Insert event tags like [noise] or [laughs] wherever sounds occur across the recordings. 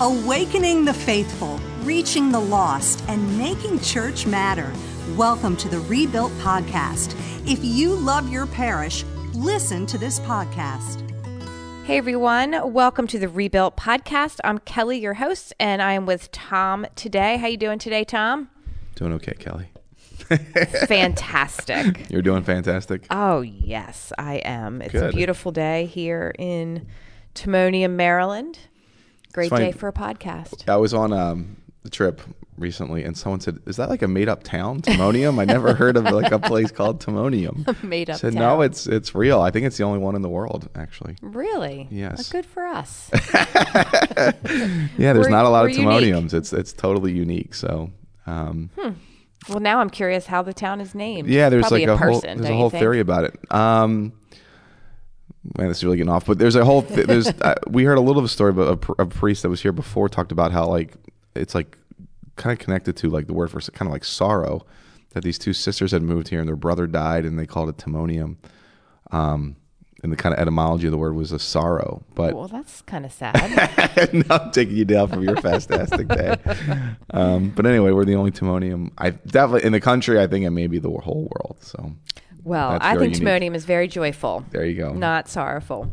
Awakening the faithful, reaching the lost, and making church matter. Welcome to the Rebuilt Podcast. If you love your parish, listen to this podcast. Hey everyone, welcome to the Rebuilt Podcast. I'm Kelly, your host, and I am with Tom today. How you doing today, Tom? Doing okay, Kelly. Fantastic. [laughs] You're doing fantastic. Oh yes, I am. It's a beautiful day here in Timonium, Maryland. Great day for a podcast. I was on um, the trip recently, and someone said, "Is that like a made-up town, Timonium?" I never heard of like a place called Timonium. [laughs] Made I up said, town. "No, it's it's real. I think it's the only one in the world, actually." Really? Yes. Well, good for us. [laughs] Yeah, there's We're- not a lot of we're unique. Timoniums. It's it's totally unique. So, um, well, now I'm curious how the town is named. yeah, there's Probably like a, a whole there's a whole think? theory about it. Um, man, this is really getting off. But there's a whole th- there's uh, we heard a little of a story about a, pr- a priest that was here before talked about how like it's like kind of connected to like the word for kind of like sorrow that these two sisters had moved here and their brother died and they called it timonium. Um, and the kind of etymology of the word was a sorrow, but Well, that's kind of sad. [laughs] no, I'm taking you down from your fantastic day. Um, but anyway, we're the only Timonium. I definitely in the country. I think it may be the whole world. So Well, That's I think unique. Timonium is very joyful. there you go. not sorrowful.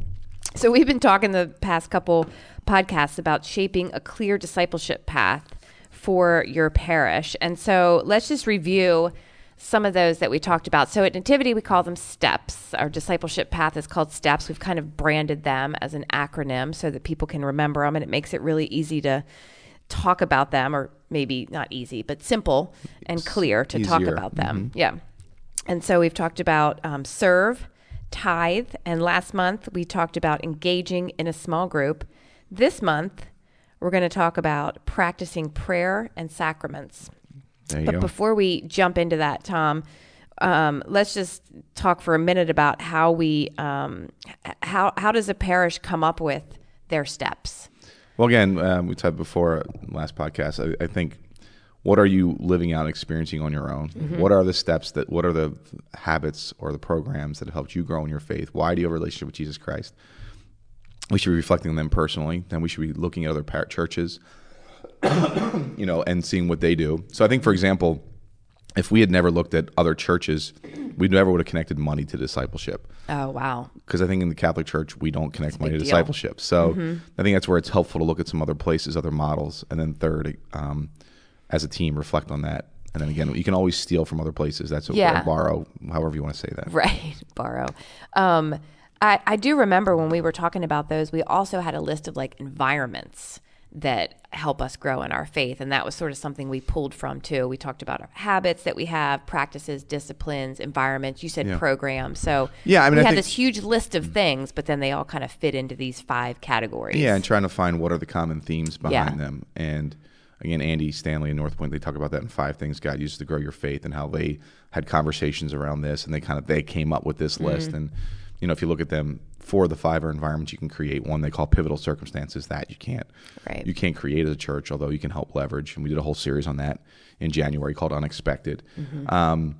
So we've been talking the past couple podcasts about shaping a clear discipleship path for your parish. And so let's just review some of those that we talked about. So at Nativity, we call them steps. Our discipleship path is called steps. We've kind of branded them as an acronym so that people can remember them, and it makes it really easy to talk about them, or maybe not easy, but simple and clear to talk Easier. about them. Mm-hmm. Yeah. And so we've talked about um, serve, tithe, and last month we talked about engaging in a small group. This month we're going to talk about practicing prayer and sacraments. There you But go. before we jump into that, Tom, um, let's just talk for a minute about how we um, how how does a parish come up with their steps? Well, again, um, we talked before last podcast. I, I think what are you living out, and experiencing on your own? Mm-hmm. What are the steps that? What are the habits or the programs that have helped you grow in your faith? Why do you have a relationship with Jesus Christ? We should be reflecting on them personally. Then we should be looking at other par- churches, [coughs] you know, and seeing what they do. So I think, for example, if we had never looked at other churches, we never would have connected money to discipleship Oh wow, because I think in the Catholic Church we don't connect money to deal. Mm-hmm. discipleship. So I think that's where it's helpful to look at some other places, other models, and then third, um, as a team, reflect on that. And then again, you can always steal from other places. That's what Yeah. or borrow, however you want to say that. right? [laughs] Borrow. Um, I I do remember when we were talking about those, we also had a list of like environments that help us grow in our faith, and that was sort of something we pulled from too. We talked about our habits that we have, practices, disciplines, environments. You said programs, so Yeah, I mean, we I had this huge list of things, but then they all kind of fit into these five categories. Yeah, and trying to find what are the common themes behind Yeah. them. And again, Andy Stanley and North Point, they talk about that in five things God uses to grow your faith and how they had conversations around this and they kind of they came up with this list. Mm-hmm. And you know, if you look at them, four of the five are environments you can create. One they call pivotal circumstances that you can't Right. you can't create as a church, although you can help leverage. And we did a whole series on that in January called Unexpected. Mm-hmm. Um,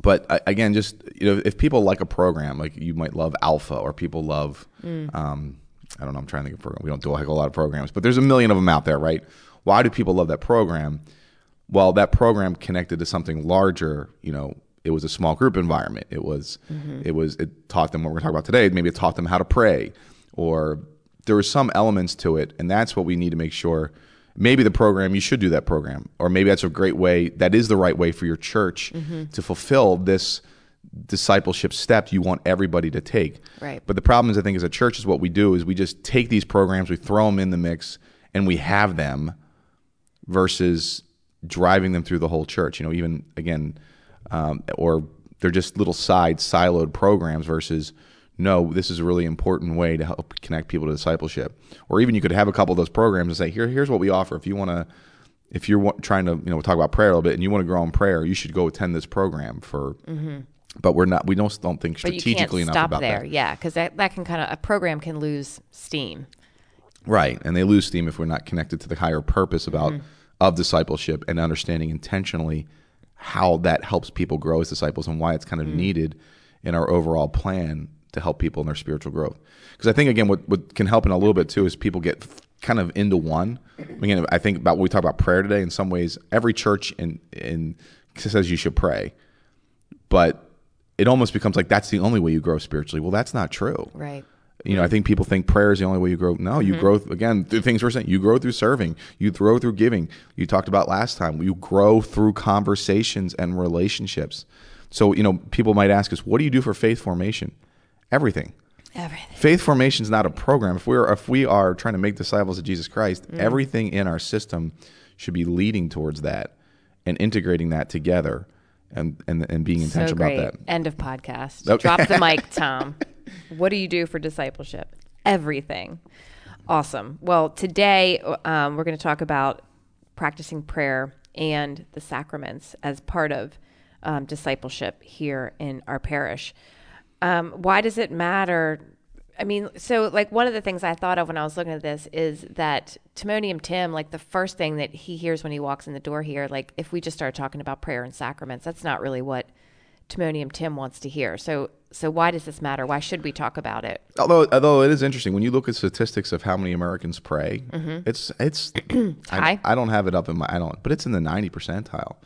but again, just you know, if people like a program, like you might love Alpha, or people love, Mm. um, I don't know, I'm trying to think of a program. We don't do a heck of a lot of programs, but there's a million of them out there, right? Why do people love that program? Well, that program connected to something larger. You know, it was a small group environment. It was, mm-hmm. it was, it taught them what we're talking about today. Maybe it taught them how to pray, or there were some elements to it, and that's what we need to make sure. Maybe the program you should do that program, or maybe that's a great way. That is the right way for your church mm-hmm. to fulfill this discipleship step you want everybody to take. Right. But the problem is, I think, as a church, is what we do is we just take these programs, we throw them in the mix, and we have them versus driving them through the whole church. You know, even again, um, or they're just little side siloed programs versus no, this is a really important way to help connect people to discipleship. Or even you could have a couple of those programs and say, here, here's what we offer. If you want to, if you're trying to, you know, talk about prayer a little bit and you want to grow in prayer, you should go attend this program for. But we're not. We don't don't think Mm-hmm. but you strategically can't enough stop about there. that. Yeah, because that, that can kind of a program can lose steam. Right. And they lose steam if we're not connected to the higher purpose about mm-hmm. of discipleship and understanding intentionally how that helps people grow as disciples and why it's kind of mm. needed in our overall plan to help people in their spiritual growth. Because I think again what what can help in a little bit too is people get kind of into one. Again, I think about what we talk about prayer today. In some ways, every church in in says you should pray, but it almost becomes like that's the only way you grow spiritually. Well, that's not true. Right. You know, I think people think prayer is the only way you grow. No, you Mm-hmm. grow again through things we're saying. You grow through serving. You grow through giving. You talked about last time. You grow through conversations and relationships. So you know, people might ask us, "What do you do for faith formation?" Everything. Everything. Faith formation is not a program. If we're if we are trying to make disciples of Jesus Christ, Mm. everything in our system should be leading towards that and integrating that together and and, and being intentional great. about that. End of podcast. Okay. Drop the mic, [laughs] Tom. What do you do for discipleship? Everything. Awesome. Well, today um, we're going to talk about practicing prayer and the sacraments as part of um, discipleship here in our parish. Um, why does it matter? I mean, so like one of the things I thought of when I was looking at this is that Timonium Tim, like the first thing that he hears when he walks in the door here, like if we just start talking about prayer and sacraments, that's not really what Timonium Tim wants to hear. So, so why does this matter? Why should we talk about it? Although although it is interesting when you look at statistics of how many Americans pray, it's it's [clears throat] High? I, I don't have it up in my I don't, but it's in the ninety percentile.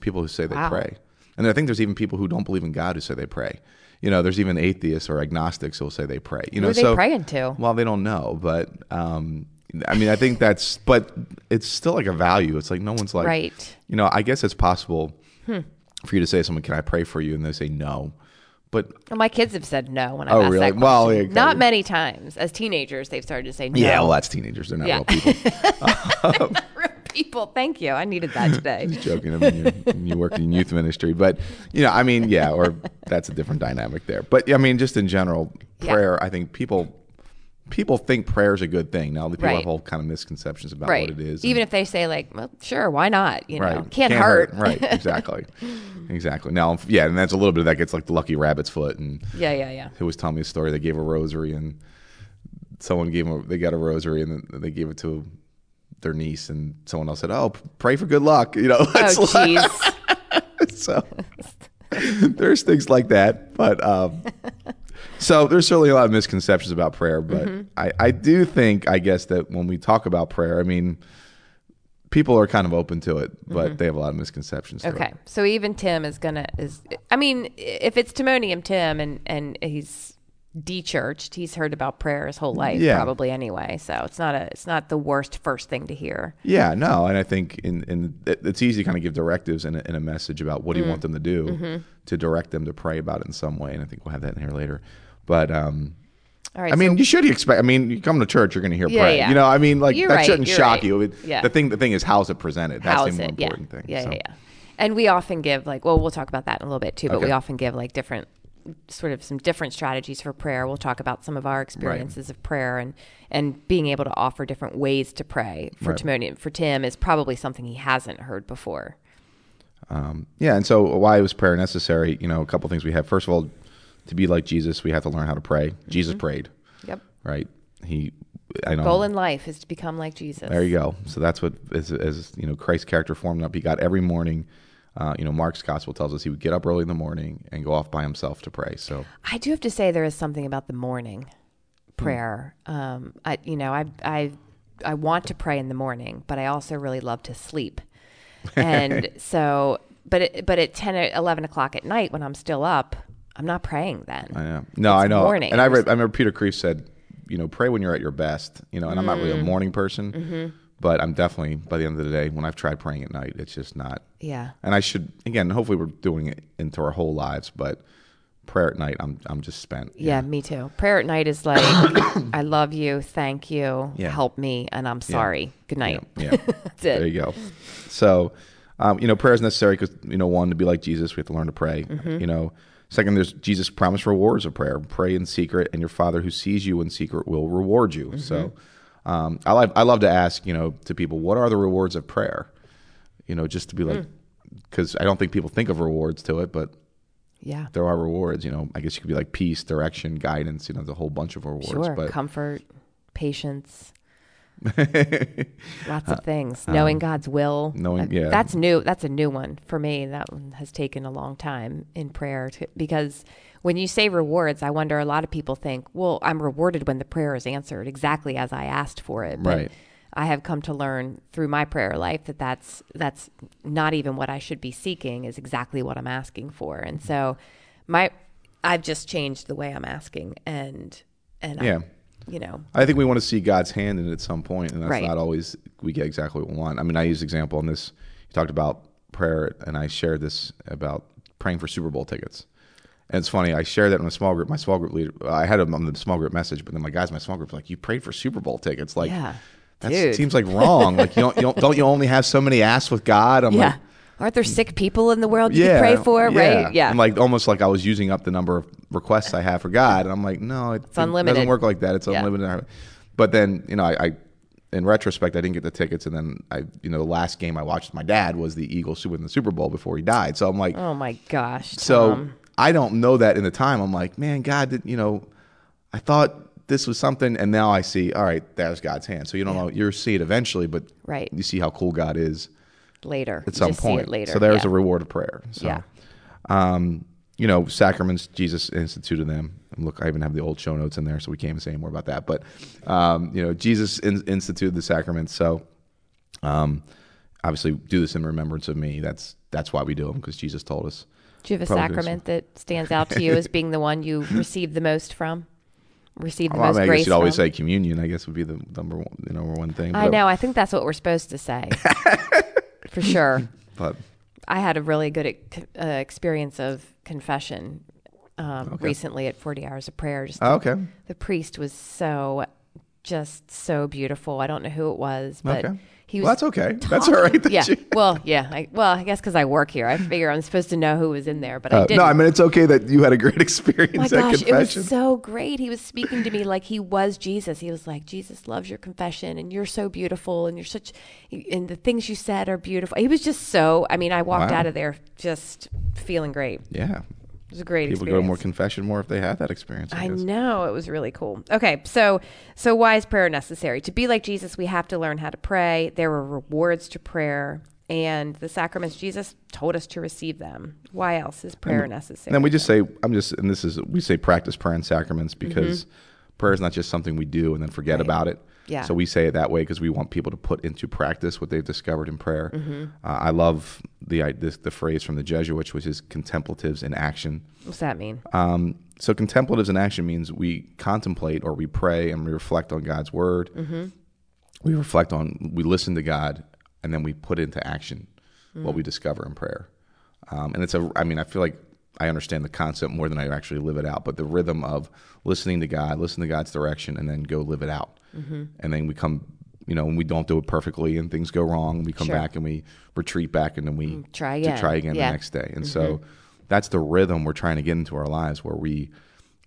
People who say they Wow. pray, and I think there's even people who don't believe in God who say they pray. You know, there's even atheists or agnostics who will say they pray. You know, are they so praying to? Well, they don't know, but um, I mean, I think that's, but it's still like a value. It's like no one's like, Right. You know, I guess it's possible for you to say to someone, "Can I pray for you?" and they say no, but Well, my kids have said no when I've Oh, asked really? that Well, question. yeah, Not many times. As teenagers, they've started to say no. yeah, well, that's teenagers. They're not Yeah. real people. [laughs] Um, real people. Thank you. I needed that today. [laughs] Just joking. I mean, you, you work in youth ministry, but you know, I mean, yeah, or that's a different dynamic there. But I mean, just in general, Yeah. prayer. I think people people think prayer is a good thing. Now, the people Right. have whole kind of misconceptions about right. what it is. Even if they say like, well, sure, why not? You know, right, can't, hurt. Right, [laughs] exactly, exactly. Now, yeah, and that's a little bit of that gets like the lucky rabbit's foot, and yeah, yeah, yeah. who was telling me a story. They gave a rosary, and someone gave them. A, they got a rosary, and they gave it to their niece, and someone else said, "Oh, pray for good luck." You know, [laughs] Oh, jeez. [laughs] so there's things like that but um, so there's certainly a lot of misconceptions about prayer but Mm-hmm. I, I do think i guess that when we talk about prayer i mean people are kind of open to it but they have a lot of misconceptions Mm-hmm. Okay, so even Tim is gonna is. I mean, if it's Timonium Tim and and he's de-churched, he's heard about prayer his whole life, Yeah. probably anyway. So it's not a it's not the worst first thing to hear. yeah no and i think in, in it's easy to kind of give directives in a, in a message about what do Mm. you want them to do Mm-hmm. to direct them to pray about it in some way and i think we'll have that in here later but um All right, I mean, so- you should expect. I mean, you come to church, you're going to hear Yeah, pray. yeah. You know, I mean, like You're that right, shouldn't shock right. you. Yeah. The thing, the thing is, how's it presented? That's how's the more it? Yeah. important thing. Yeah, so. yeah, yeah. And we often give like, well, we'll talk about that in a little bit too. But we often give like different, sort of some different strategies for prayer. We'll talk about some of our experiences of prayer and and being able to offer different ways to pray. For Right. Timonium, for Tim, is probably something he hasn't heard before. Um, yeah, and so why was prayer necessary? You know, a couple things we have. First of all, to be like Jesus, we have to learn how to pray. Mm-hmm. Jesus prayed, Yep. right? He, I know. Goal in life is to become like Jesus. There you go. So that's what, as, as you know, Christ's character formed up. He got every morning. Uh, you know, Mark's gospel tells us he would get up early in the morning and go off by himself to pray. So I do have to say there is something about the morning prayer. Um, I, you know, I, I, I want to pray in the morning, but I also really love to sleep. And [laughs] so, but it, but at 10 11 o'clock at night when I'm still up, I'm not praying then. I know. No, It's I know. morning. And I, read, I remember Peter Kreeft said, you know, pray when you're at your best. You know, and I'm not really a Mm. morning person, Mm-hmm. but I'm definitely by the end of the day when I've tried praying at night, it's just not. Yeah. And I should again. Hopefully, we're doing it into our whole lives, but prayer at night, I'm I'm just spent. Yeah, me too. Prayer at night is like, [coughs] I love you, thank you, Yeah. help me, and I'm sorry. Good night. yeah. [laughs] There you go. So, um, you know, prayer is necessary because you know, one to be like Jesus, we have to learn to pray. Mm-hmm. You know, second, there's Jesus promised rewards of prayer. Pray in secret, and your Father who sees you in secret will reward you. So, Mm-hmm. um, I love I love to ask you know to people what are the rewards of prayer. You know, just to be like, Mm. because I don't think people think of rewards to it, but Yeah. there are rewards. You know, I guess you could be like peace, direction, guidance. You know, there's a whole bunch of rewards. Sure. But Comfort, patience. [laughs] Lots of things. Knowing God's will. Uh, knowing- Uh, yeah. That's new. That's a new one for me. That one has taken a long time in prayer to, because when you say rewards, I wonder a lot of people think, well, I'm rewarded when the prayer is answered exactly as I asked for it. But Right. I have come to learn through my prayer life that that's that's not even what I should be seeking is exactly what I'm asking for. And so my I've just changed the way I'm asking and and Yeah. I, you know, I think we want to see God's hand in it at some point, and that's Right. not always we get exactly what we want. I mean, I use example on this. You talked about prayer, and I shared this about praying for Super Bowl tickets. And it's funny, I shared that in a small group. My small group leader, I had him on the small group message, but then my guys, in my small group, like, you prayed for Super Bowl tickets, like Yeah. That seems like wrong. like you don't, you don't, don't you only have so many asks with God? I'm yeah. like, Aren't there sick people in the world you yeah, pray for, right? Yeah. I'm like almost like I was using up the number of requests I have for God, and I'm like, no, it, it unlimited. doesn't work like that. It's Yeah. unlimited. But then you know, I, I in retrospect, I didn't get the tickets, and then I, you know, the last game I watched with my dad was the Eagles who win the Super Bowl before he died. So I'm like, oh my gosh. so I don't know that in the time. I'm like, man, God, did, you know, I thought this was something, and now I see, all right, there's God's hand. So you don't know, you'll see it eventually, but Right. you see how cool God is later. at some Just point. later. So there's yeah. a reward of prayer. So, Yeah. um, you know, sacraments, Jesus instituted them. And look, I even have the old show notes in there, so we can't even say any more about that. But, um, you know, Jesus in, instituted the sacraments. So, um, obviously, do this in remembrance of me. That's that's why we do them because Jesus told us. Do you have a Probably sacrament that stands out to you as [laughs] being the one you received the most from? Receive the Well, I, most mean, I grace guess you'd always from? say communion. I guess would be the number one, the number one thing. I know. I think that's what we're supposed to say. [laughs] For sure. But I had a really good uh, experience of confession um, recently at 40 Hours of Prayer. Just oh, okay, the priest was so, just so beautiful. I don't know who it was, but okay. He was. well, that's okay. That's all right. that yeah. you- Well, yeah. I, well, I guess because I work here, I figure I'm supposed to know who was in there, but I Uh, didn't. no, I mean it's okay that you had a great [laughs] experience my at gosh, it was so great. He was speaking to me like he was Jesus. He was like, Jesus loves your confession, and you're so beautiful, and you're such, and the things you said are beautiful. He was just so. I mean, I walked Wow. out of there just feeling great. Yeah, was a great people go to more confession more if they had that experience. I, I know it was really cool. Okay, so so why is prayer necessary? To be like Jesus, we have to learn how to pray. There are rewards to prayer, and the sacraments Jesus told us to receive them. Why else is prayer necessary? And then we just say, I'm just, and this is, we say practice prayer and sacraments because Mm-hmm. prayer is not just something we do and then forget about it. Yeah. So we say it that way because we want people to put into practice what they've discovered in prayer. Mm-hmm. Uh, I love the, i- this, the phrase from the Jesuits, which is contemplatives in action. What's that mean? Um, so contemplatives in action means we contemplate or we pray and we reflect on God's word. Mm-hmm. We reflect on, we listen to God, and then we put into action what we discover in prayer. Um, and it's a, I mean, I feel like I understand the concept more than I actually live it out. But the rhythm of listening to God, listen to God's direction, and then go live it out. Mm-hmm. And then we come, you know, and we don't do it perfectly, and things go wrong. We come Sure. back and we retreat back, and then we Mm, try to again. try again Yeah. Mm-hmm. the next day. And so that's the rhythm we're trying to get into our lives, where we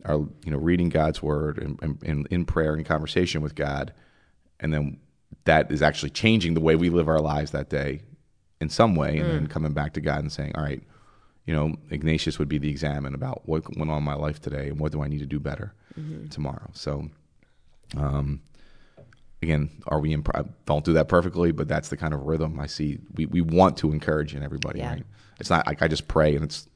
are, you know, reading God's word and, and, and in prayer and conversation with God, and then that is actually changing the way we live our lives that day in some way, and Mm. then coming back to God and saying, all right, you know, Ignatius would be the examen about what went on in my life today and what do I need to do better Mm-hmm. tomorrow. So, um, again, are we in? I Don't do that perfectly, but that's the kind of rhythm I see. We we want to encourage in everybody, Yeah. right? It's not like I just pray and it's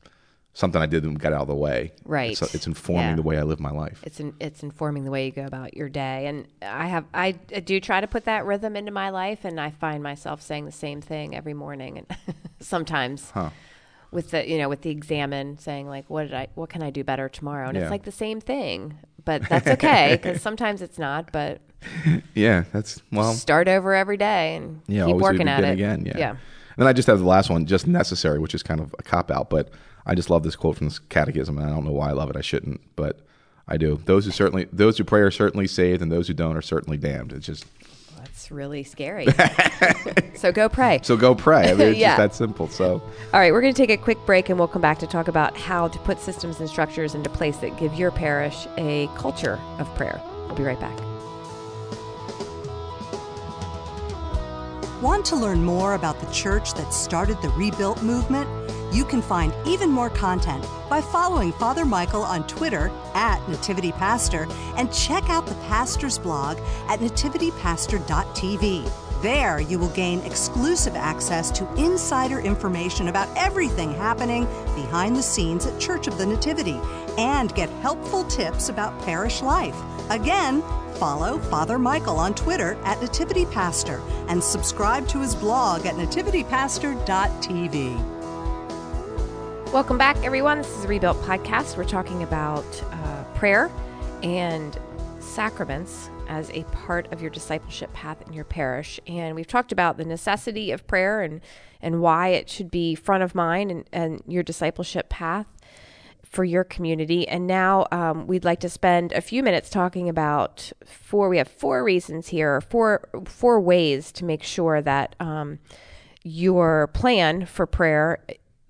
something I did and got out of the way. Right. It's, it's informing Yeah. the way I live my life. it's in, it's informing the way you go about your day and i have I, do try to put that rhythm into my life and i find myself saying the same thing every morning and [laughs] sometimes Huh. With the you know with the examen saying like what did i what can i do better tomorrow and Yeah. it's like the same thing but that's okay because [laughs] sometimes it's not but Yeah, that's well. start over every day and Yeah, keep working at it again. Yeah. yeah And then I just have the last one, just necessary, which is kind of a cop out, but I just love this quote from this catechism, and I don't know why I love it. I shouldn't, but I do. Those who certainly, those who pray are certainly saved, and those who don't are certainly damned. It's just that's really scary [laughs] so go pray so go pray. I mean, it's [laughs] Yeah. just that simple. So All right, we're going to take a quick break and we'll come back to talk about how to put systems and structures into place that give your parish a culture of prayer. We'll be right back. Want to learn more about the church that started the Rebuilt movement? You can find even more content by following Father Michael on Twitter at Nativity Pastor and check out the pastor's blog at nativitypastor.tv. There, you will gain exclusive access to insider information about everything happening behind the scenes at Church of the Nativity and get helpful tips about parish life. Again, follow Father Michael on Twitter at Nativity Pastor and subscribe to his blog at nativitypastor.tv. Welcome back, everyone. This is Rebuilt Podcast. We're talking about uh, prayer and sacraments as a part of your discipleship path in your parish. And we've talked about the necessity of prayer and, and why it should be front of mind and, and your discipleship path for your community. And now um, we'd like to spend a few minutes talking about four. We have four reasons here, four four ways to make sure that um, your plan for prayer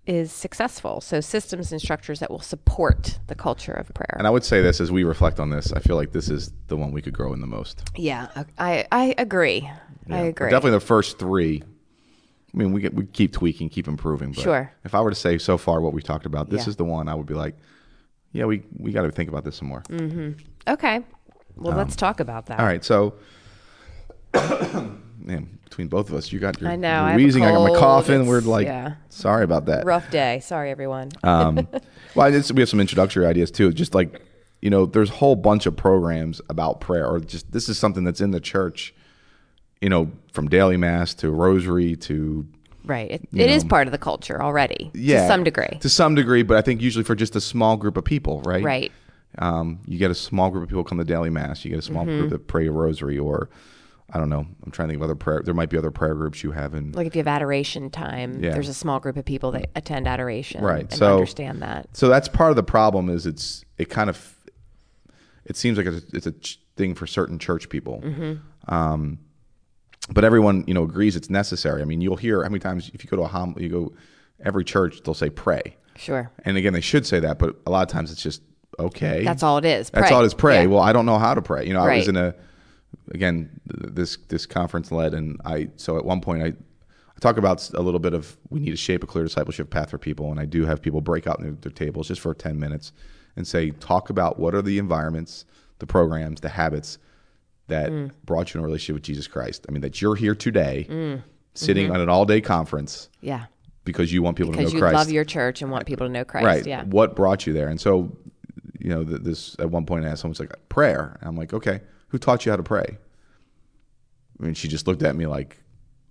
is successful. So systems and structures that will support the culture of prayer. And I would say this as we reflect on this, I feel like this is the one we could grow in the most. Yeah, I I agree. I agree. Definitely the first three. I mean, we get, we keep tweaking, keep improving. But Sure. If I were to say so far what we talked about, this Yeah. is the one I would be like, yeah, we we got to think about this some more. Okay. Well, let's talk about that. Um, All right, so. [coughs] Man, between both of us, you got your, I know, your I wheezing. I got my coughing. We're like, yeah. sorry about that. Rough day. Sorry, everyone. [laughs] Um, well, we have some introductory ideas too. Just like you know, there's a whole bunch of programs about prayer, or just this is something that's in the church. You know, from daily mass to rosary to right. It, it is part of the culture already yeah, to some degree. To some degree, but I think usually for just a small group of people, right? Right. Um, you get a small group of people come to daily mass. You get a small Mm-hmm. group that pray a rosary, or I don't know. I'm trying to think of other prayer. There might be other prayer groups you have in. Like if you have adoration time, Yeah. there's a small group of people that attend adoration Right, and so- understand that. So that's part of the problem. Is it's it kind of it seems like it's a, it's a ch- thing for certain church people. Um, but everyone you know agrees it's necessary. I mean, you'll hear how many times if you go to a hom, you go every church they'll say pray, Sure. and again they should say that, but a lot of times it's just okay. That's all it is. That's all it is. Pray. Yeah. Well, I don't know how to pray. You know, I was Right. in a again this this conference led, and I so at one point I I talk about a little bit of we need to shape a clear discipleship path for people, and I do have people break out their, their tables just for ten minutes and say talk about what are the environments, the programs, the habits that Mm. brought you in a relationship with Jesus Christ. I mean, that you're here today, Mm. sitting Mm-hmm. on an all day conference Yeah. because you want people Because to know you Christ. love your church and want people to know Christ. Right. Yeah. What brought you there? And so, you know, this at one point I asked someone, like prayer. And I'm like, okay, who taught you how to pray? I mean, she just looked at me like,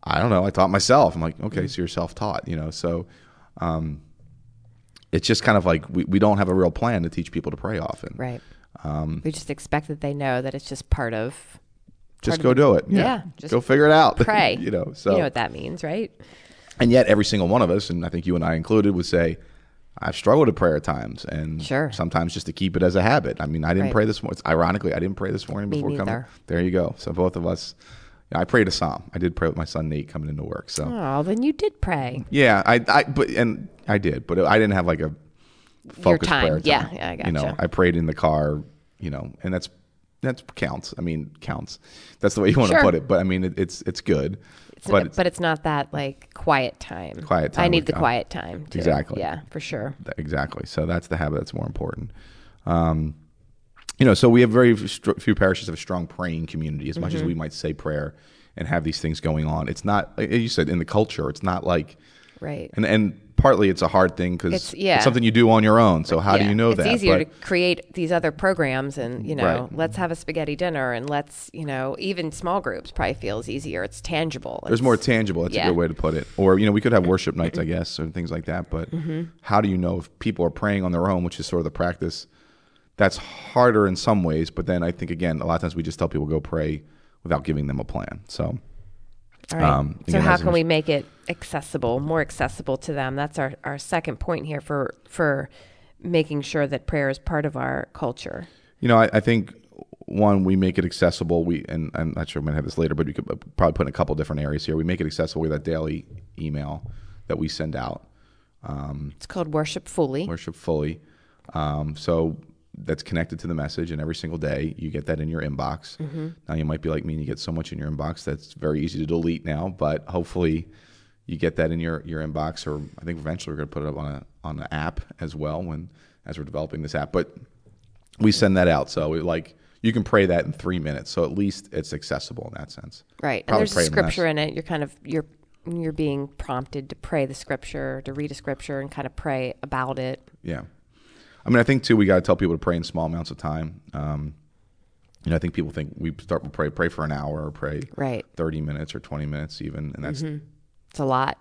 I don't know. I taught myself. I'm like, okay, so you're self taught, you know? So, um, it's just kind of like we, we don't have a real plan to teach people to pray often. Right. Um, we just expect that they know that it's just part of just of go the- do it. yeah, just go figure it out. [laughs] pray. you know, so you know what that means, right? and yet every single one of us, and I think you and I included, would say, I've struggled at prayer at times, and Sure. sometimes just to keep it as a habit. I mean, I didn't Right. pray this morning. Ironically, I didn't pray this morning Me before coming. neither. There you go. So both of us. I prayed a psalm. I did pray with my son Nate coming into work. So Oh, then you did pray. yeah, I, I, but and I did, but I didn't have like a focused time. prayer time. Yeah, yeah, I got You You know. I prayed in the car. You know, and that's that counts. I mean, counts. That's the way you want Sure. to put it. But I mean, it, it's it's good. It's but but, it's not that like quiet time. Quiet time. I need the God. quiet time. Too. Exactly. Yeah, for sure. Exactly. So that's the habit that's more important. Um, you know, so we have very few parishes have a strong praying community. As Mm-hmm. much as we might say prayer and have these things going on, it's not. like You said in the culture, it's not like, Right. and and partly it's a hard thing because It's- yeah. something you do on your own. So how do you know it's that? It's easier But- to create these other programs and you know Right. let's have a spaghetti dinner and let's you know even small groups probably feels easier it's tangible There's It's- more tangible. That's yeah. a good way to put it. Or you know, we could have worship nights, I guess, or things like that. But Mm-hmm. how do you know if people are praying on their own, which is sort of the practice? That's harder in some ways. But then I think again, a lot of times we just tell people go pray without giving them a plan. So right. um, so again, how can we make it accessible more accessible to them that's our, our second point here for for making sure that prayer is part of our culture You know, I, I think one we make it accessible. We and I'm not sure I'm gonna have this later, but we could probably put in a couple different areas here. We make it accessible with that daily email that we send out. it's called worship fully worship fully. Um, so that's connected to the message, and every single day you get that in your inbox. Mm-hmm. Now you might be like me, and you get so much in your inbox that's very easy to delete now. But hopefully, you get that in your, your inbox, or I think eventually we're going to put it up on a on an app as well when as we're developing this app. But we send that out, so we, like you can pray that in three minutes. So at least it's accessible in that sense. right and there's scripture in it you're kind of you're you're being prompted to pray the scripture to read a scripture and kind of pray about it Yeah. I mean, I think too, we got to tell people to pray in small amounts of time. Um, You know, I think people think we start with pray, pray for an hour or pray Right. 30 minutes or 20 minutes even. And that's, It's a lot.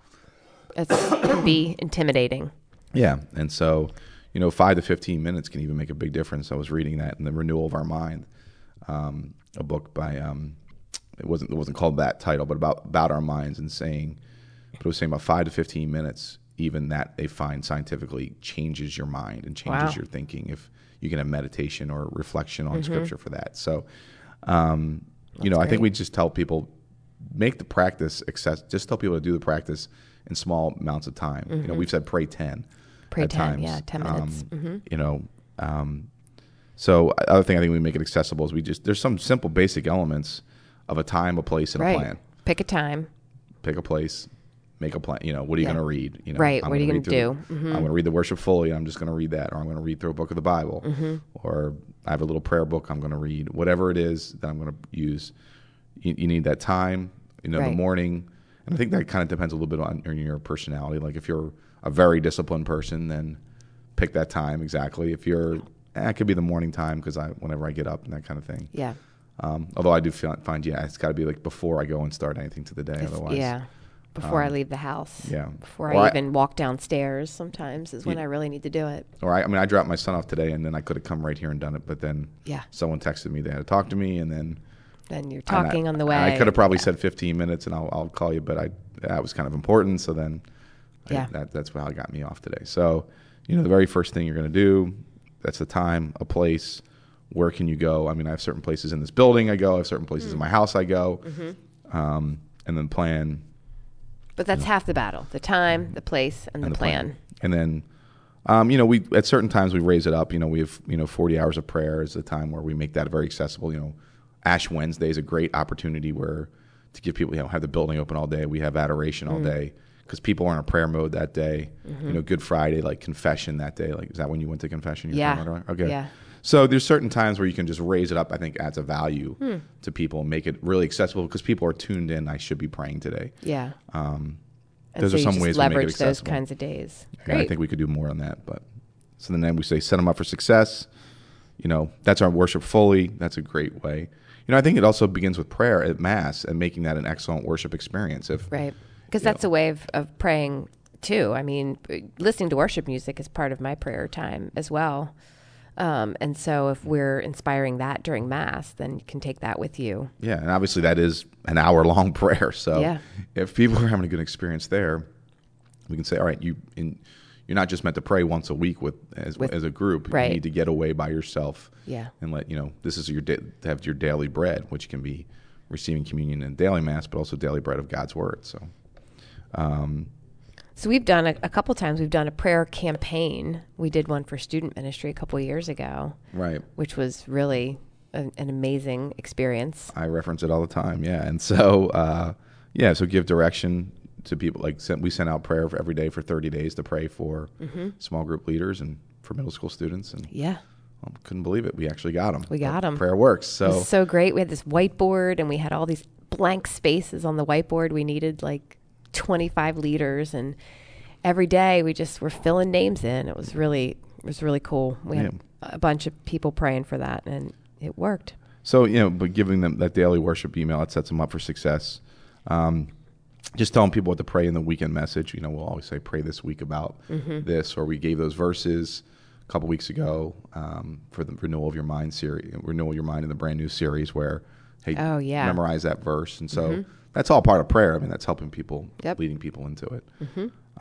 It's, it can be intimidating. yeah. And so, you know, five to 15 minutes can even make a big difference. I was reading that in The Renewal of Our Mind, um, a book by, um, it wasn't, it wasn't called that title, but about, about our minds and saying, but it was saying about five to 15 minutes, even that they find scientifically changes your mind and changes Wow. your thinking if you can have meditation or reflection on scripture for that. So, um, you know, I think we just tell people make the practice access. Just tell people to do the practice in small amounts of time. You know, we've said pray ten. Pray 10, times. yeah, 10 minutes. Mm-hmm. Um, You know, um, so other thing I think we make it accessible is we just there's some simple basic elements of a time, a place, and Right. a plan. Pick a time. Pick a place, make a plan. You know, what are you Yeah. going to read? You know, Right, what are you gonna read do? through- I'm going to read the worship fully. and I'm just going to read that, or I'm going to read through a book of the Bible, Mm-hmm. or I have a little prayer book I'm going to read. Whatever it is that I'm going to use, you, you need that time. You know, the morning, and I think that kind of depends a little bit on, your personality. Like if you're a very disciplined person, then pick that time exactly. If you're, eh, it could be the morning time because I whenever I get up and that kind of thing. Yeah. Um, although I do find, yeah, it's got to be like before I go and start anything to the day. It's- Otherwise, yeah. Before I leave the house. yeah. Before Or I I- even walk downstairs, sometimes is when Yeah. I really need to do it. Or I, I mean, I dropped my son off today, and then I could have come right here and done it, but then Yeah. someone texted me they had to talk to me, and then Then you're and I- talking on the way. I could have probably Yeah. said 15 minutes, and I'll, I'll call you, but I that was kind of important, so then Yeah. that that's how it got me off today. So, you know, the very first thing you're going to do, that's the time, a place. Where can you go? I mean, I have certain places in this building I go. I have certain places Mm. in my house I go, Mm-hmm. um, and then plan But that's half the battle the time, the place, and, the, plan. And then, um, you know, we at certain times we raise it up. You know, we have you know 40 hours of prayer is a time where we make that very accessible. You know, Ash Wednesday is a great opportunity where to give people you know have the building open all day. We have adoration Mm. all day because people are in a prayer mode that day. Mm-hmm. You know, Good Friday like confession that day. Like is that when you went to confession? You're Yeah. right? Okay. Yeah. So there's certain times where you can just raise it up. I think adds a value Hmm. to people make it really accessible because people are tuned in. I should be praying today. Yeah. Um, those so are some ways it leverage those kinds of days. And I think we could do more on that. But so then we say set them up for success. You know, that's our worship fully. That's a great way. You know, I think it also begins with prayer at mass and making that an excellent worship experience. If Right. Because you know. that's a way of, of praying too. I mean, listening to worship music is part of my prayer time as well. Um, and so if we're inspiring that during Mass, then you can take that with you. yeah, and obviously that is an hour long [laughs] prayer. So Yeah. if people are having a good experience there, we can say, all right, you in, you're not just meant to pray once a week with as, With- as a group. right. You need to get away by yourself. Yeah. and let you know this is your da- have your daily bread, which can be receiving communion and daily mass, but also daily bread of God's word. So. So we've done a, a couple times, we've done a prayer campaign. We did one for student ministry a couple years ago, Right. which was really an, an amazing experience. I reference it all the time. Yeah, and so uh, yeah, so give direction to people. Like sent, we sent out prayer for every day for thirty days to pray for small group leaders and for middle school students, and Yeah. well, couldn't believe it. We actually got them. We got them. Prayer works. So so great. We had this whiteboard and we had all these blank spaces on the whiteboard. We needed like 25 leaders and every day we just were filling names in. It was really it was really cool. We had a bunch of people praying for that and it worked. So you know, but giving them that daily worship email, it sets them up for success. Um, just telling people what to pray in the weekend message. You know, we'll always say, "Pray this week about Mm-hmm. this," or we gave those verses a couple weeks ago um, for the renewal of your mind series, renewal your mind in the brand new series, where hey, Oh, yeah. Mm-hmm. memorize that verse, and so that's all part of prayer. I mean, that's helping people, Yep. leading people into it,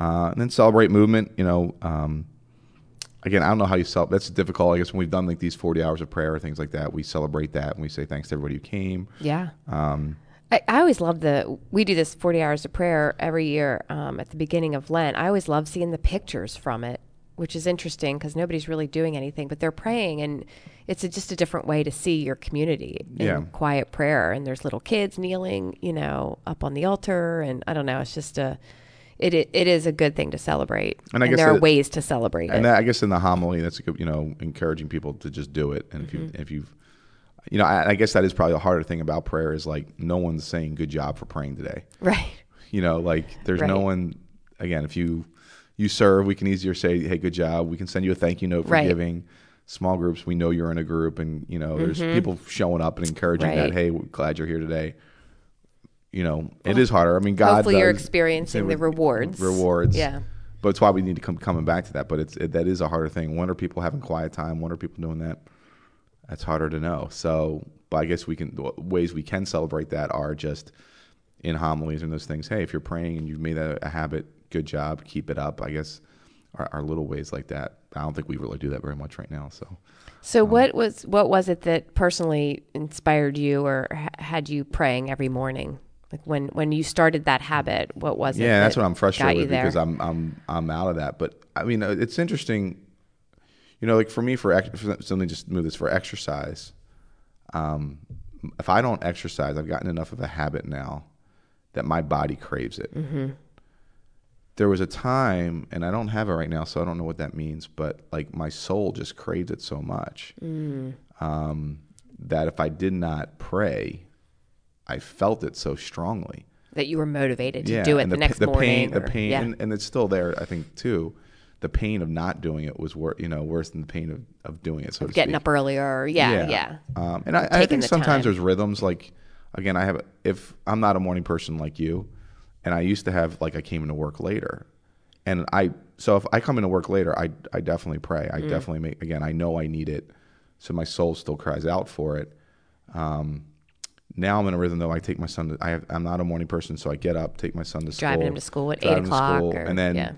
uh, and then celebrate movement. You know. Um, again, I don't know how you celebrate. That's difficult. I guess when we've done like these 40 hours of prayer or things like that, we celebrate that and we say thanks to everybody who came. Yeah. Um, I, I always love the we do this 40 hours of prayer every year um, at the beginning of Lent. I always love seeing the pictures from it, which is interesting because nobody's really doing anything, but they're praying, and it's a, just a different way to see your community in Yeah. quiet prayer. And there's little kids kneeling, you know, up on the altar, and I don't know. It's just a it it, it is a good thing to celebrate, And I guess there are ways to celebrate and it. that, I guess in the homily, that's a good, you know, encouraging people to just do it. And if you, Mm-hmm. if you've, you know, I, I guess that is probably the harder thing about prayer is like no one's saying good job for praying today. right. You know, like there's no one. Again, if you you serve, we can easier say, hey, good job. We can send you a thank you note for Right. giving. small groups. We know you're in a group, and you know there's people showing up and encouraging Mm-hmm. Right. that. Hey, we're glad you're here today. You know, it is harder. I mean, God. Hopefully, you're experiencing the rewards. Rewards. Yeah. But it's why we need to come coming back to that. But it's it, that is a harder thing. When are people having quiet time? When are people doing that? That's harder to know. So, but I guess we can ways we can celebrate that are just in homilies and those things. Hey, if you're praying and you've made that a habit, good job, keep it up. I guess our, are little ways like that. I don't think we really do that very much right now. So, So what was what was it that personally inspired you or had you praying every morning? Like when when you started that habit, what was it? yeah, that's that what I'm frustrated with there? because I'm I'm I'm out of that. But I mean, uh, it's interesting. You know, like for me, for ex- for something just move this for exercise. Um, if I don't exercise, I've gotten enough of a habit now that my body craves it. Mm-hmm. There was a time, and I don't have it right now, so I don't know what that means. But like my soul just craved it so much Mm. um, that if I did not pray, I felt it so strongly that you were motivated to do it the, pa- next the morning. pain, the pain, yeah. and, and it's still there. I think too. The pain of not doing it was worse, you know, worse than the pain of, of doing it. So to getting speak. up earlier. Yeah, yeah. Um, and I, I think the sometimes time. there's rhythms. Like again, I have if I'm not a morning person like you, and I used to have like I came into work later, and I so if I come into work later, I I definitely pray. Mm. I definitely make again. I know I need it, so my soul still cries out for it. Um, now I'm in a rhythm though. I take my son. To, I have, I'm not a morning person, so I get up, take my son to school, Driving him to school at eight o'clock, school, or, and then yeah.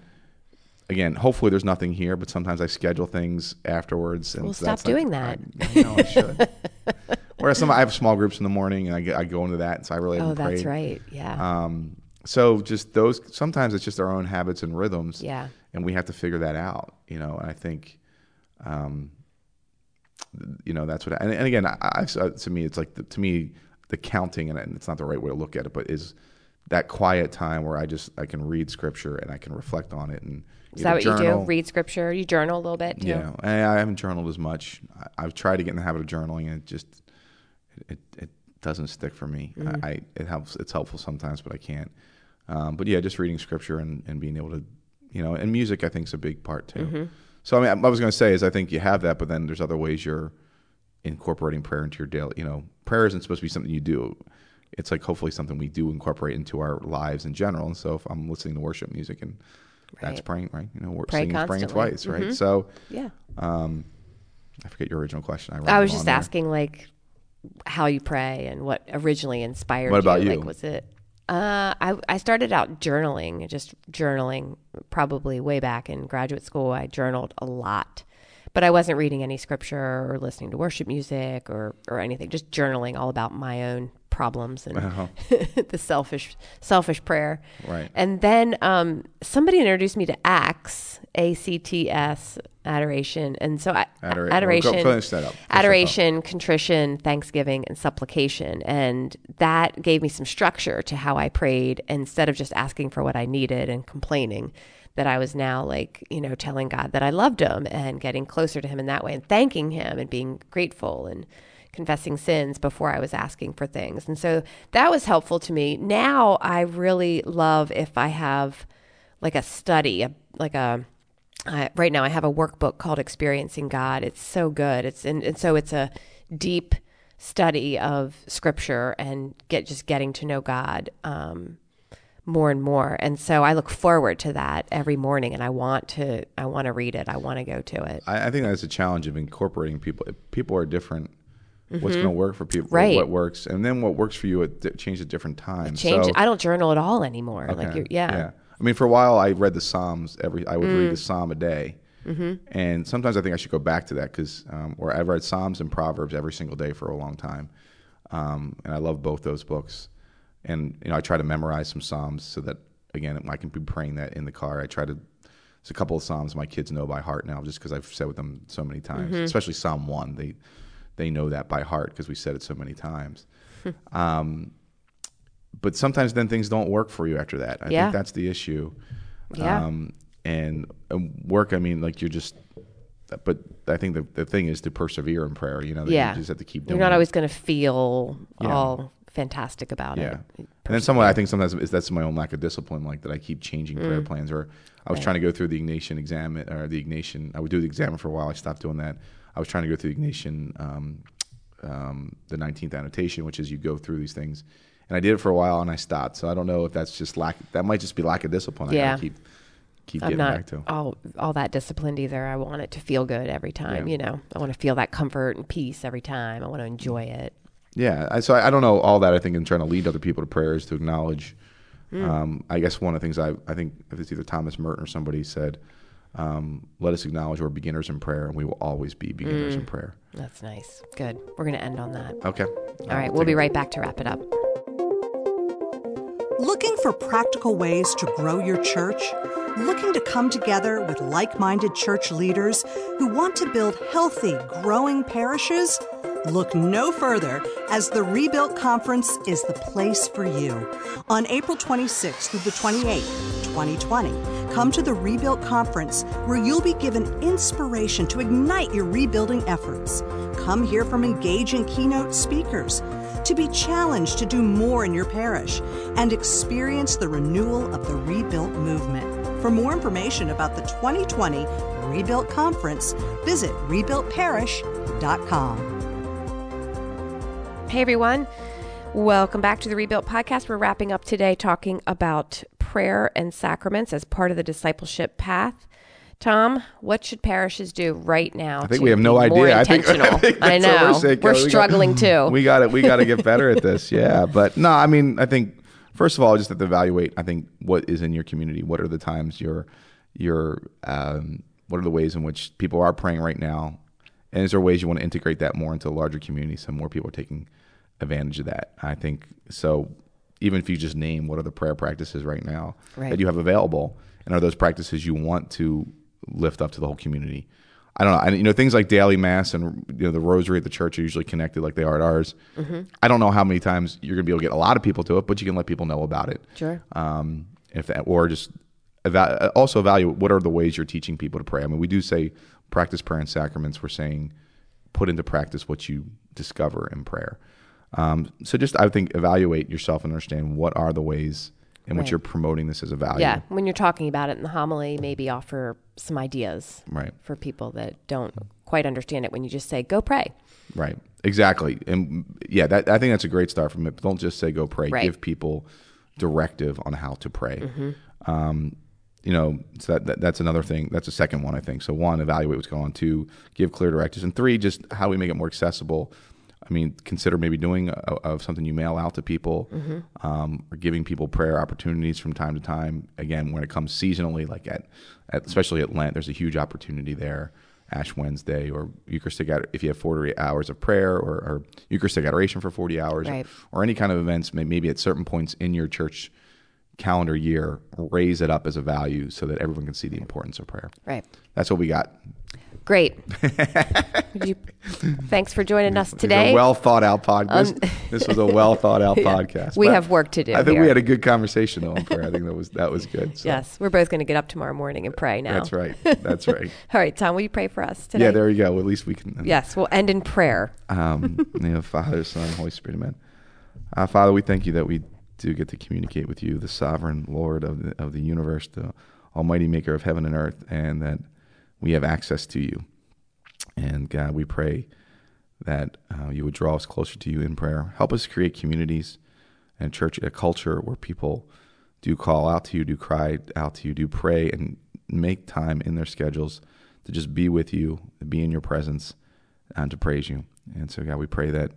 again, hopefully there's nothing here, but sometimes I schedule things afterwards. And Well, stop doing that. I, I know I should. [laughs] Whereas some, I have small groups in the morning, and I, get, I go into that, so I really Oh, that's right. Yeah. Um, so just those. Sometimes it's just our own habits and rhythms. Yeah. And we have to figure that out. You know, and I think, um, you know, that's what. And, and again, I, I, to me, it's like the, to me, the counting, and it's not the right way to look at it, but is that quiet time where I just I can read scripture and I can reflect on it and Is that what either you do? Read scripture? You journal a little bit too? yeah, I, I haven't journaled as much. I, I've tried to get in the habit of journaling, and it just it it doesn't stick for me. Mm-hmm. I, I it helps. It's helpful sometimes, but I can't. Um, but yeah, just reading scripture and, and being able to, you know, and music I think is a big part too. Mm-hmm. So I mean, I was going to say is I think you have that, but then there's other ways you're incorporating prayer into your daily. You know, prayer isn't supposed to be something you do. It's like hopefully something we do incorporate into our lives in general. And so if I'm listening to worship music and that's praying, right? You know, we're Pray singing, praying twice, right? So Yeah. um, I forget your original question. I, I was just asking like how you pray and what originally inspired What about you. you? Like was it uh, I, I started out journaling, just journaling probably way back in graduate school. I journaled a lot, but I wasn't reading any scripture or listening to worship music or, or anything, just journaling all about my own problems and Uh-huh. [laughs] the selfish, selfish prayer. Right. And then um, somebody introduced me to ACTS, A C T S, adoration. And so I, Adora- well, adoration, go finish that up. Adoration, contrition, thanksgiving, and supplication. And that gave me some structure to how I prayed instead of just asking for what I needed and complaining. That I was now like, you know, telling God that I loved him and getting closer to him in that way and thanking him and being grateful and confessing sins before I was asking for things. And so that was helpful to me. Now I really love if I have like a study, a, like a right now I have a workbook called Experiencing God. It's so good. It's and, and so it's a deep study of Scripture and get just getting to know God um, more and more. And so I look forward to that every morning, and I want to I want to read it. I want to go to it. I, I think that's a challenge of incorporating people. People are different. What's going to work for people? Mm-hmm. Right. What works, and then what works for you at change at different times. Change. So, I don't journal at all anymore. Like Okay. you're, yeah. I mean, for a while, I read the Psalms every. I would Mm. read the Psalm a day, mm-hmm. and sometimes I think I should go back to that because, um, or I've read Psalms and Proverbs every single day for a long time, um, and I love both those books. And you know, I try to memorize some Psalms so that again, I can be praying that in the car. I try to. There's a couple of Psalms my kids know by heart now, just because I've said with them so many times. Mm-hmm. Especially Psalm one, they they know that by heart because we said it so many times. [laughs] um, but sometimes then things don't work for you after that. I Yeah. think that's the issue. Yeah. Um, and uh, work, I mean, like you're just, but I think the, the thing is to persevere in prayer, you know, that Yeah. you just have to keep doing. You're not it. always going to feel Yeah. all fantastic about yeah. it. And then somewhat, I think sometimes is that's my own lack of discipline, like that I keep changing prayer plans. Or I was Mm. Right. trying to go through the Ignatian exam or the Ignatian. I would do the exam for a while. I stopped doing that. I was trying to go through the Ignatian, um, um, the 19th annotation, which is you go through these things. And I did it for a while and I stopped. So I don't know if that's just lack, that might just be lack of discipline. I Yeah. gotta keep, keep I'm getting not back to. all all that disciplined either. I want it to feel good every time. Yeah. You know, I want to feel that comfort and peace every time. I want to enjoy it. Yeah, I, so I, I don't know all that. I think in trying to lead other people to prayers to acknowledge. Hmm. Um, I guess one of the things I I think if it's either Thomas Merton or somebody said, um, "Let us acknowledge we're beginners in prayer, and we will always be beginners Hmm. in prayer." That's nice. Good. We're going to end on that. Okay. All right, we'll be right back to wrap it up. Looking for practical ways to grow your church? Looking to come together with like minded church leaders who want to build healthy, growing parishes? Look no further as the Rebuilt Conference is the place for you. On April 26th through the 28th, 2020, come to the Rebuilt Conference where you'll be given inspiration to ignite your rebuilding efforts. Come hear from engaging keynote speakers to be challenged to do more in your parish and experience the renewal of the Rebuilt movement. For more information about the 2020 Rebuilt Conference, visit rebuiltparish.com. Hey, everyone. Welcome back to the Rebuilt Podcast. We're wrapping up today talking about prayer and sacraments as part of the discipleship path. Tom, what should parishes do right now? I think we have no idea. I think. [laughs] I, think I know we're, we're. We got- struggling too. [laughs] We got it. We got to get better at this. Yeah, [laughs] but no, I mean, I think first of all, just have to evaluate. I think what is in your community. What are the times you're, you're, um, what are the ways in which people are praying right now, and is there ways you want to integrate that more into a larger community so more people are taking advantage of that? I think so. Even if you just name what are the prayer practices right now Right. that you have available, and are those practices you want to lift up to the whole community? I don't know. I, you know, things like daily mass and you know the rosary at the church are usually connected like they are at ours. Mm-hmm. I don't know how many times you're going to be able to get a lot of people to it, but you can let people know about it. Sure. Um, if that, or just eva- also evaluate what are the ways you're teaching people to pray. I mean, we do say practice prayer and sacraments. We're saying put into practice what you discover in prayer. Um, so just I think evaluate yourself and understand what are the ways in which you're promoting this as a value. Yeah, when you're talking about it in the homily, maybe offer some ideas Right. for people that don't quite understand it when you just say, go pray. Right. Exactly. And yeah, that I think that's a great start from it. Don't just say go pray. Right. Give people directive on how to pray. Um, you know, so that, that that's another thing. That's a second one, I think. So one, evaluate what's going on. Two, give clear directives. And three, just how we make it more accessible. I mean, consider maybe doing a, of something you mail out to people, um, or giving people prayer opportunities from time to time. Again, when it comes seasonally, like at, at especially at Lent, there's a huge opportunity there. Ash Wednesday or Eucharistic if you have 40 hours of prayer or, or Eucharistic adoration for 40 hours Right. or, any kind of events, maybe at certain points in your church calendar year, raise it up as a value so that everyone can see the importance of prayer. Right. That's what we got. Great. [laughs] You, thanks for joining us today. well thought out podcast. This, this was a well thought out [laughs] podcast. We have work to do I think here. we had a good conversation though on prayer. I think that was that was good. So, yes, we're both going to get up tomorrow morning and pray now. That's right. [laughs] That's right. All right, Tom, will you pray for us today? Yeah, there you go. At least we can. Yes, we'll end in prayer. Um, the Father, Son, Holy Spirit, Amen. Uh, Father, we thank you that we do get to communicate with you, the sovereign Lord of the, of the universe, the Almighty Maker of heaven and earth, and that we have access to you. And God, we pray that uh, you would draw us closer to you in prayer. Help us create communities and church, a culture where people do call out to you, do cry out to you, do pray, and make time in their schedules to just be with you, be in your presence, and to praise you. And so, God, we pray that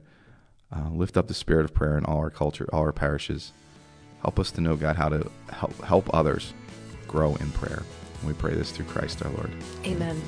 uh, lift up the spirit of prayer in all our culture, all our parishes. Help us to know, God, how to help help others grow in prayer. We pray this through Christ our Lord. Amen.